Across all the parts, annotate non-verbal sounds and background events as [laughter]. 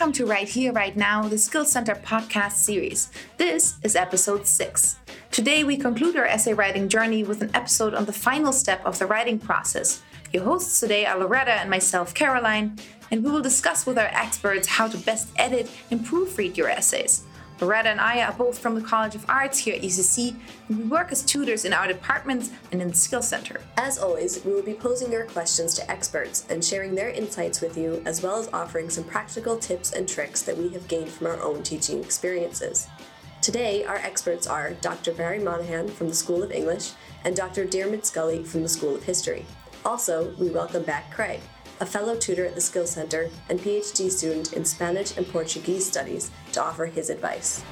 Welcome to Right Here, Right Now, the Skills Center podcast series. This is episode 6. Today, we conclude our essay writing journey with an episode on the final step of the writing process. Your hosts today are Loretta and myself, Caroline, and we will discuss with our experts how to best edit and proofread your essays. Loretta and I are both from the College of Arts here at UCC, and we work as tutors in our departments and in the Skill Center. As always, we will be posing your questions to experts and sharing their insights with you, as well as offering some practical tips and tricks that we have gained from our own teaching experiences. Today, our experts are Dr. Barry Monahan from the School of English and Dr. Diarmuid Scully from the School of History. Also, we welcome back Craig, a fellow tutor at the Skill Center and PhD student in Spanish and Portuguese studies, to offer his advice.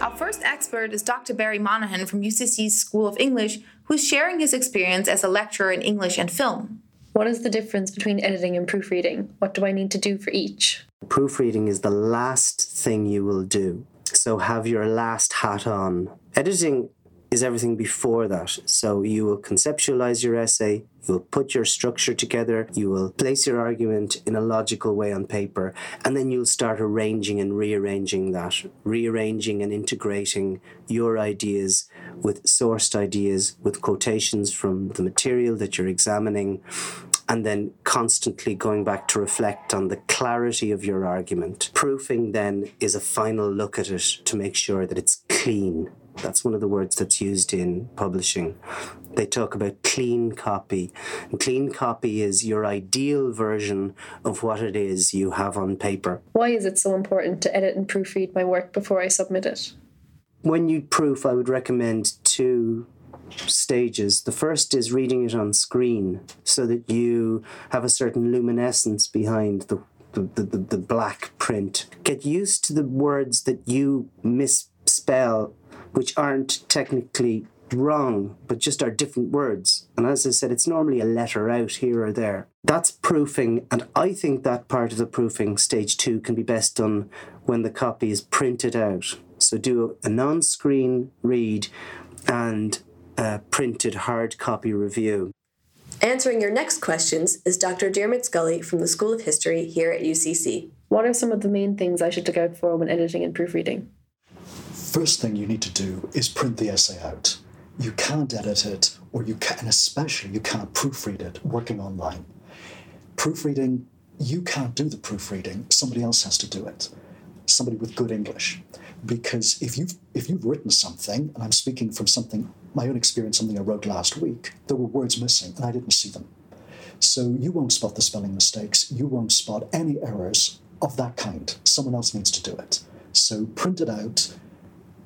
Our first expert is Dr. Barry Monahan from UCC's School of English, who's sharing his experience as a lecturer in English and film. What is the difference between editing and proofreading? What do I need to do for each? Proofreading is the last thing you will do. So have your last hat on. Editing is everything before that. So you will conceptualize your essay, you will put your structure together, you will place your argument in a logical way on paper, and then you'll start arranging and rearranging that, rearranging and integrating your ideas with sourced ideas, with quotations from the material that you're examining. And then constantly going back to reflect on the clarity of your argument. Proofing then is a final look at it to make sure that it's clean that's one of the words that's used in publishing. They talk about clean copy. And clean copy is your ideal version of what it is you have on paper. Why is it so important to edit and proofread my work before I submit it? When you proof, I would recommend two stages. The first is reading it on screen so that you have a certain luminescence behind the the, the, the black print. Get used to the words that you misspell which aren't technically wrong, but just are different words. And as I said, it's normally a letter out here or there. That's proofing, and I think that part of the proofing, stage two, can be best done when the copy is printed out. So do a non screen read and a printed hard copy review. Answering your next questions is Dr. Dermot Scully from the School of History here at UCC. What are some of the main things I should look out for when editing and proofreading? First thing you need to do is print the essay out. You can't edit it, or you can, and especially you can't proofread it working online. Proofreading, you can't do the proofreading. Somebody else has to do it. Somebody with good English, because if you've if you've written something, and I'm speaking from something my own experience, something I wrote last week, there were words missing, and I didn't see them. So you won't spot the spelling mistakes. You won't spot any errors of that kind. Someone else needs to do it. So print it out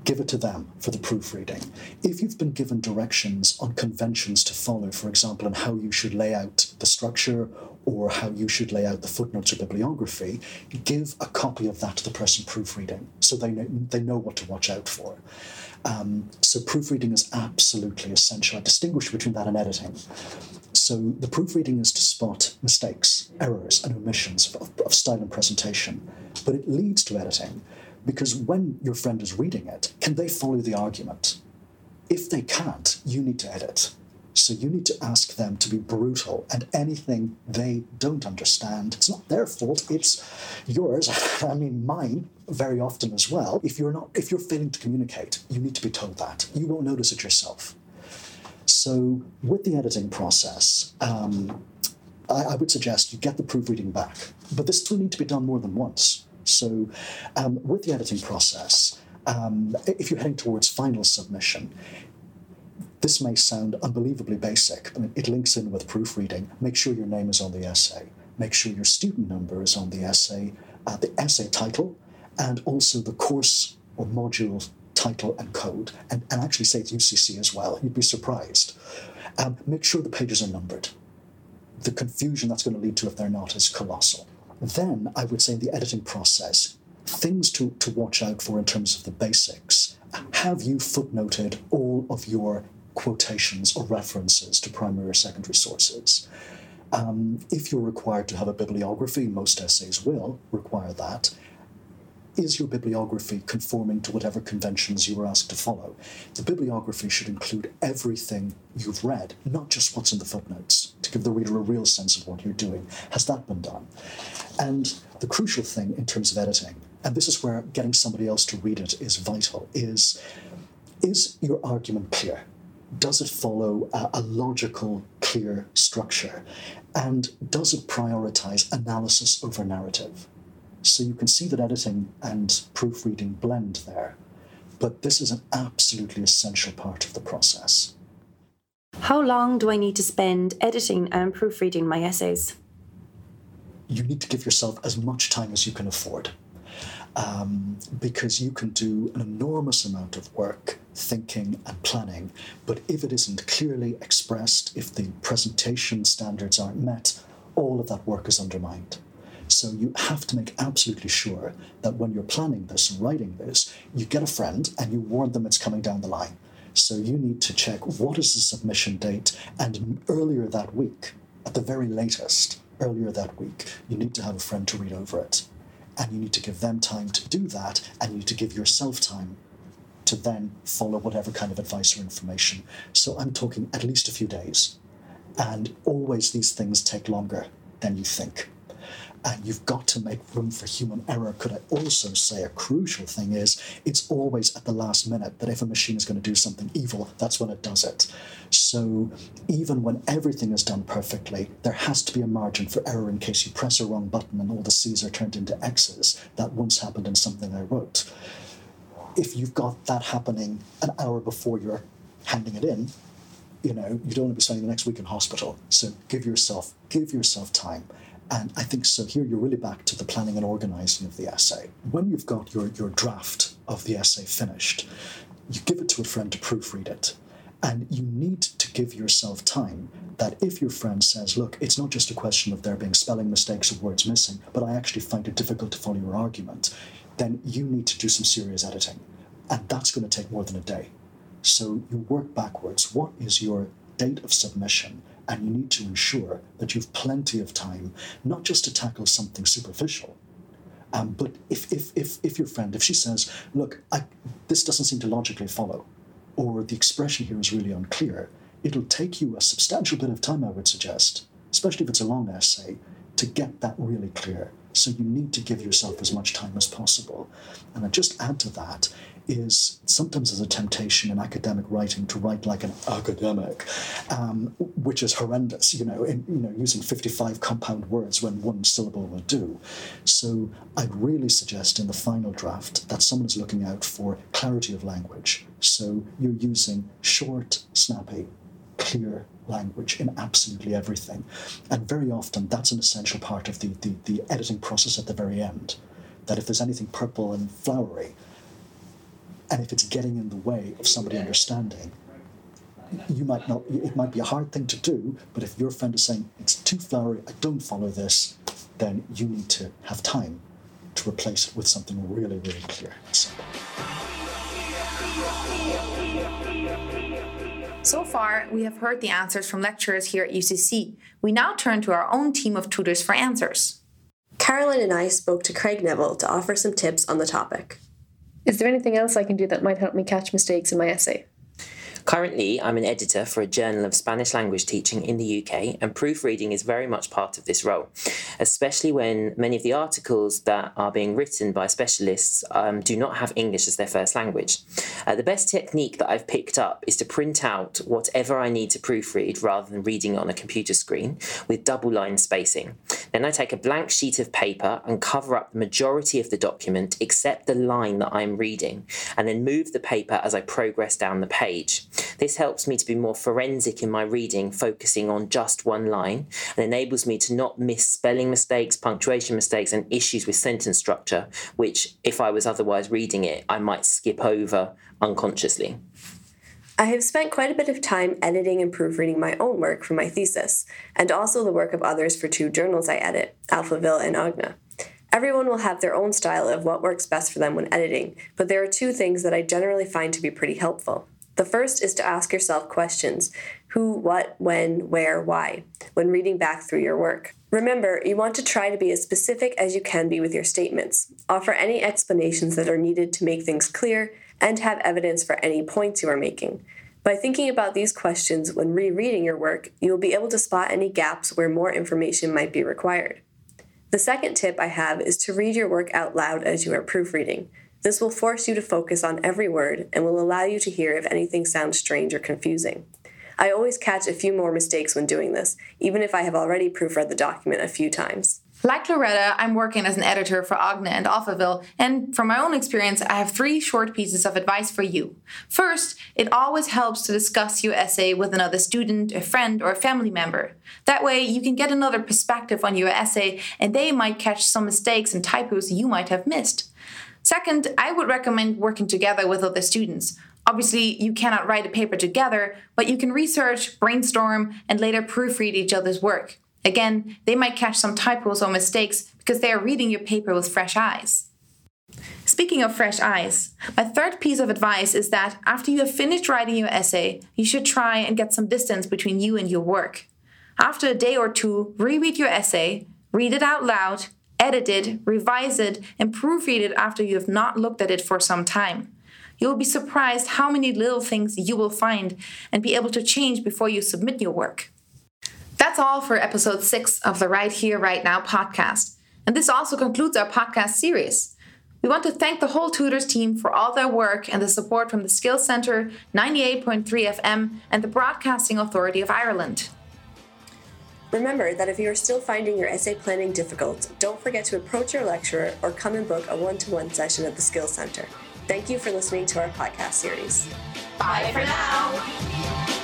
give it to them for the proofreading. If you've been given directions on conventions to follow, for example, on how you should lay out the structure or how you should lay out the footnotes or bibliography, give a copy of that to the person proofreading so they know, they know what to watch out for. Um, so proofreading is absolutely essential. I distinguish between that and editing. So the proofreading is to spot mistakes, errors, and omissions of, of style and presentation, but it leads to editing because when your friend is reading it, can they follow the argument? If they can't, you need to edit. So you need to ask them to be brutal and anything they don't understand, it's not their fault, it's yours. [laughs] I mean mine very often as well. If you're not if you're failing to communicate, you need to be told that. You won't notice it yourself. So with the editing process, um, I, I would suggest you get the proofreading back. But this will need to be done more than once. So, um, with the editing process, um, if you're heading towards final submission, this may sound unbelievably basic, but it links in with proofreading. Make sure your name is on the essay. Make sure your student number is on the essay, uh, the essay title, and also the course or module title and code, and, and actually say it's UCC as well. You'd be surprised. Um, make sure the pages are numbered. The confusion that's going to lead to if they're not is colossal. Then I would say in the editing process, things to, to watch out for in terms of the basics. Have you footnoted all of your quotations or references to primary or secondary sources? Um, if you're required to have a bibliography, most essays will require that. Is your bibliography conforming to whatever conventions you were asked to follow? The bibliography should include everything you've read, not just what's in the footnotes, to give the reader a real sense of what you're doing. Has that been done? And the crucial thing in terms of editing, and this is where getting somebody else to read it is vital, is is your argument clear? Does it follow a, a logical, clear structure? And does it prioritize analysis over narrative? So you can see that editing and proofreading blend there. But this is an absolutely essential part of the process. How long do I need to spend editing and proofreading my essays? You need to give yourself as much time as you can afford. Um, because you can do an enormous amount of work thinking and planning, but if it isn't clearly expressed, if the presentation standards aren't met, all of that work is undermined. So you have to make absolutely sure that when you're planning this and writing this, you get a friend and you warn them it's coming down the line. So you need to check what is the submission date, and earlier that week, at the very latest, earlier that week, you need to have a friend to read over it. And you need to give them time to do that, and you need to give yourself time to then follow whatever kind of advice or information. So I'm talking at least a few days. And always these things take longer than you think and you've got to make room for human error. Could I also say a crucial thing is it's always at the last minute that if a machine is going to do something evil, that's when it does it. So even when everything is done perfectly, there has to be a margin for error in case you press a wrong button and all the C's are turned into X's. That once happened in something I wrote. If you've got that happening an hour before you're handing it in, you know, you don't want to be spending the next week in hospital. So give yourself, give yourself time. And I think so here you're really back to the planning and organizing of the essay. When you've got your, your draft of the essay finished, you give it to a friend to proofread it. And you need to give yourself time that if your friend says, look, it's not just a question of there being spelling mistakes or words missing, but I actually find it difficult to follow your argument, then you need to do some serious editing. And that's going to take more than a day. So you work backwards. What is your date of submission? and you need to ensure that you've plenty of time, not just to tackle something superficial, um, but if, if, if, if your friend, if she says, look, I, this doesn't seem to logically follow, or the expression here is really unclear, it'll take you a substantial bit of time, I would suggest, especially if it's a long essay, to get that really clear. So you need to give yourself as much time as possible. And I just add to that is sometimes there's a temptation in academic writing to write like an academic, um, which is horrendous, you know, in, you know, using 55 compound words when one syllable will do. So I'd really suggest in the final draft that someone is looking out for clarity of language. So you're using short, snappy, clear language in absolutely everything. And very often that's an essential part of the, the, the editing process at the very end. That if there's anything purple and flowery, and if it's getting in the way of somebody understanding, you might not, it might be a hard thing to do, but if your friend is saying, it's too flowery, I don't follow this, then you need to have time to replace it with something really, really clear and simple. So far, we have heard the answers from lecturers here at UCC. We now turn to our own team of tutors for answers. Caroline and I spoke to Craig Neville to offer some tips on the topic. Is there anything else I can do that might help me catch mistakes in my essay? Currently, I'm an editor for a journal of Spanish language teaching in the UK, and proofreading is very much part of this role, especially when many of the articles that are being written by specialists um, do not have English as their first language. Uh, the best technique that I've picked up is to print out whatever I need to proofread rather than reading it on a computer screen with double line spacing. Then I take a blank sheet of paper and cover up the majority of the document except the line that I'm reading, and then move the paper as I progress down the page. This helps me to be more forensic in my reading, focusing on just one line, and enables me to not miss spelling mistakes, punctuation mistakes, and issues with sentence structure, which, if I was otherwise reading it, I might skip over unconsciously. I have spent quite a bit of time editing and proofreading my own work for my thesis, and also the work of others for two journals I edit, Alphaville and Aigne. Everyone will have their own style of what works best for them when editing, but there are two things that I generally find to be pretty helpful. The first is to ask yourself questions who, what, when, where, why when reading back through your work. Remember, you want to try to be as specific as you can be with your statements. Offer any explanations that are needed to make things clear and have evidence for any points you are making. By thinking about these questions when rereading your work, you'll be able to spot any gaps where more information might be required. The second tip I have is to read your work out loud as you are proofreading. This will force you to focus on every word and will allow you to hear if anything sounds strange or confusing. I always catch a few more mistakes when doing this, even if I have already proofread the document a few times. Like Loretta, I'm working as an editor for Aigne and Alphaville, and from my own experience, I have three short pieces of advice for you. First, it always helps to discuss your essay with another student, a friend, or a family member. That way, you can get another perspective on your essay, and they might catch some mistakes and typos you might have missed. Second, I would recommend working together with other students. Obviously, you cannot write a paper together, but you can research, brainstorm, and later proofread each other's work. Again, they might catch some typos or mistakes because they are reading your paper with fresh eyes. Speaking of fresh eyes, my third piece of advice is that after you have finished writing your essay, you should try and get some distance between you and your work. After a day or two, reread your essay, read it out loud, edit it, revise it, and proofread it after you have not looked at it for some time. You will be surprised how many little things you will find and be able to change before you submit your work. That's all for episode six of the Right Here, Right Now podcast. And this also concludes our podcast series. We want to thank the whole Tutors team for all their work and the support from the Skills Centre, 98.3 FM, and the Broadcasting Authority of Ireland. Remember that if you are still finding your essay planning difficult, don't forget to approach your lecturer or come and book a one to one session at the Skills Centre. Thank you for listening to our podcast series. Bye for now.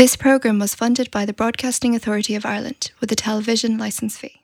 This programme was funded by the Broadcasting Authority of Ireland with a television licence fee.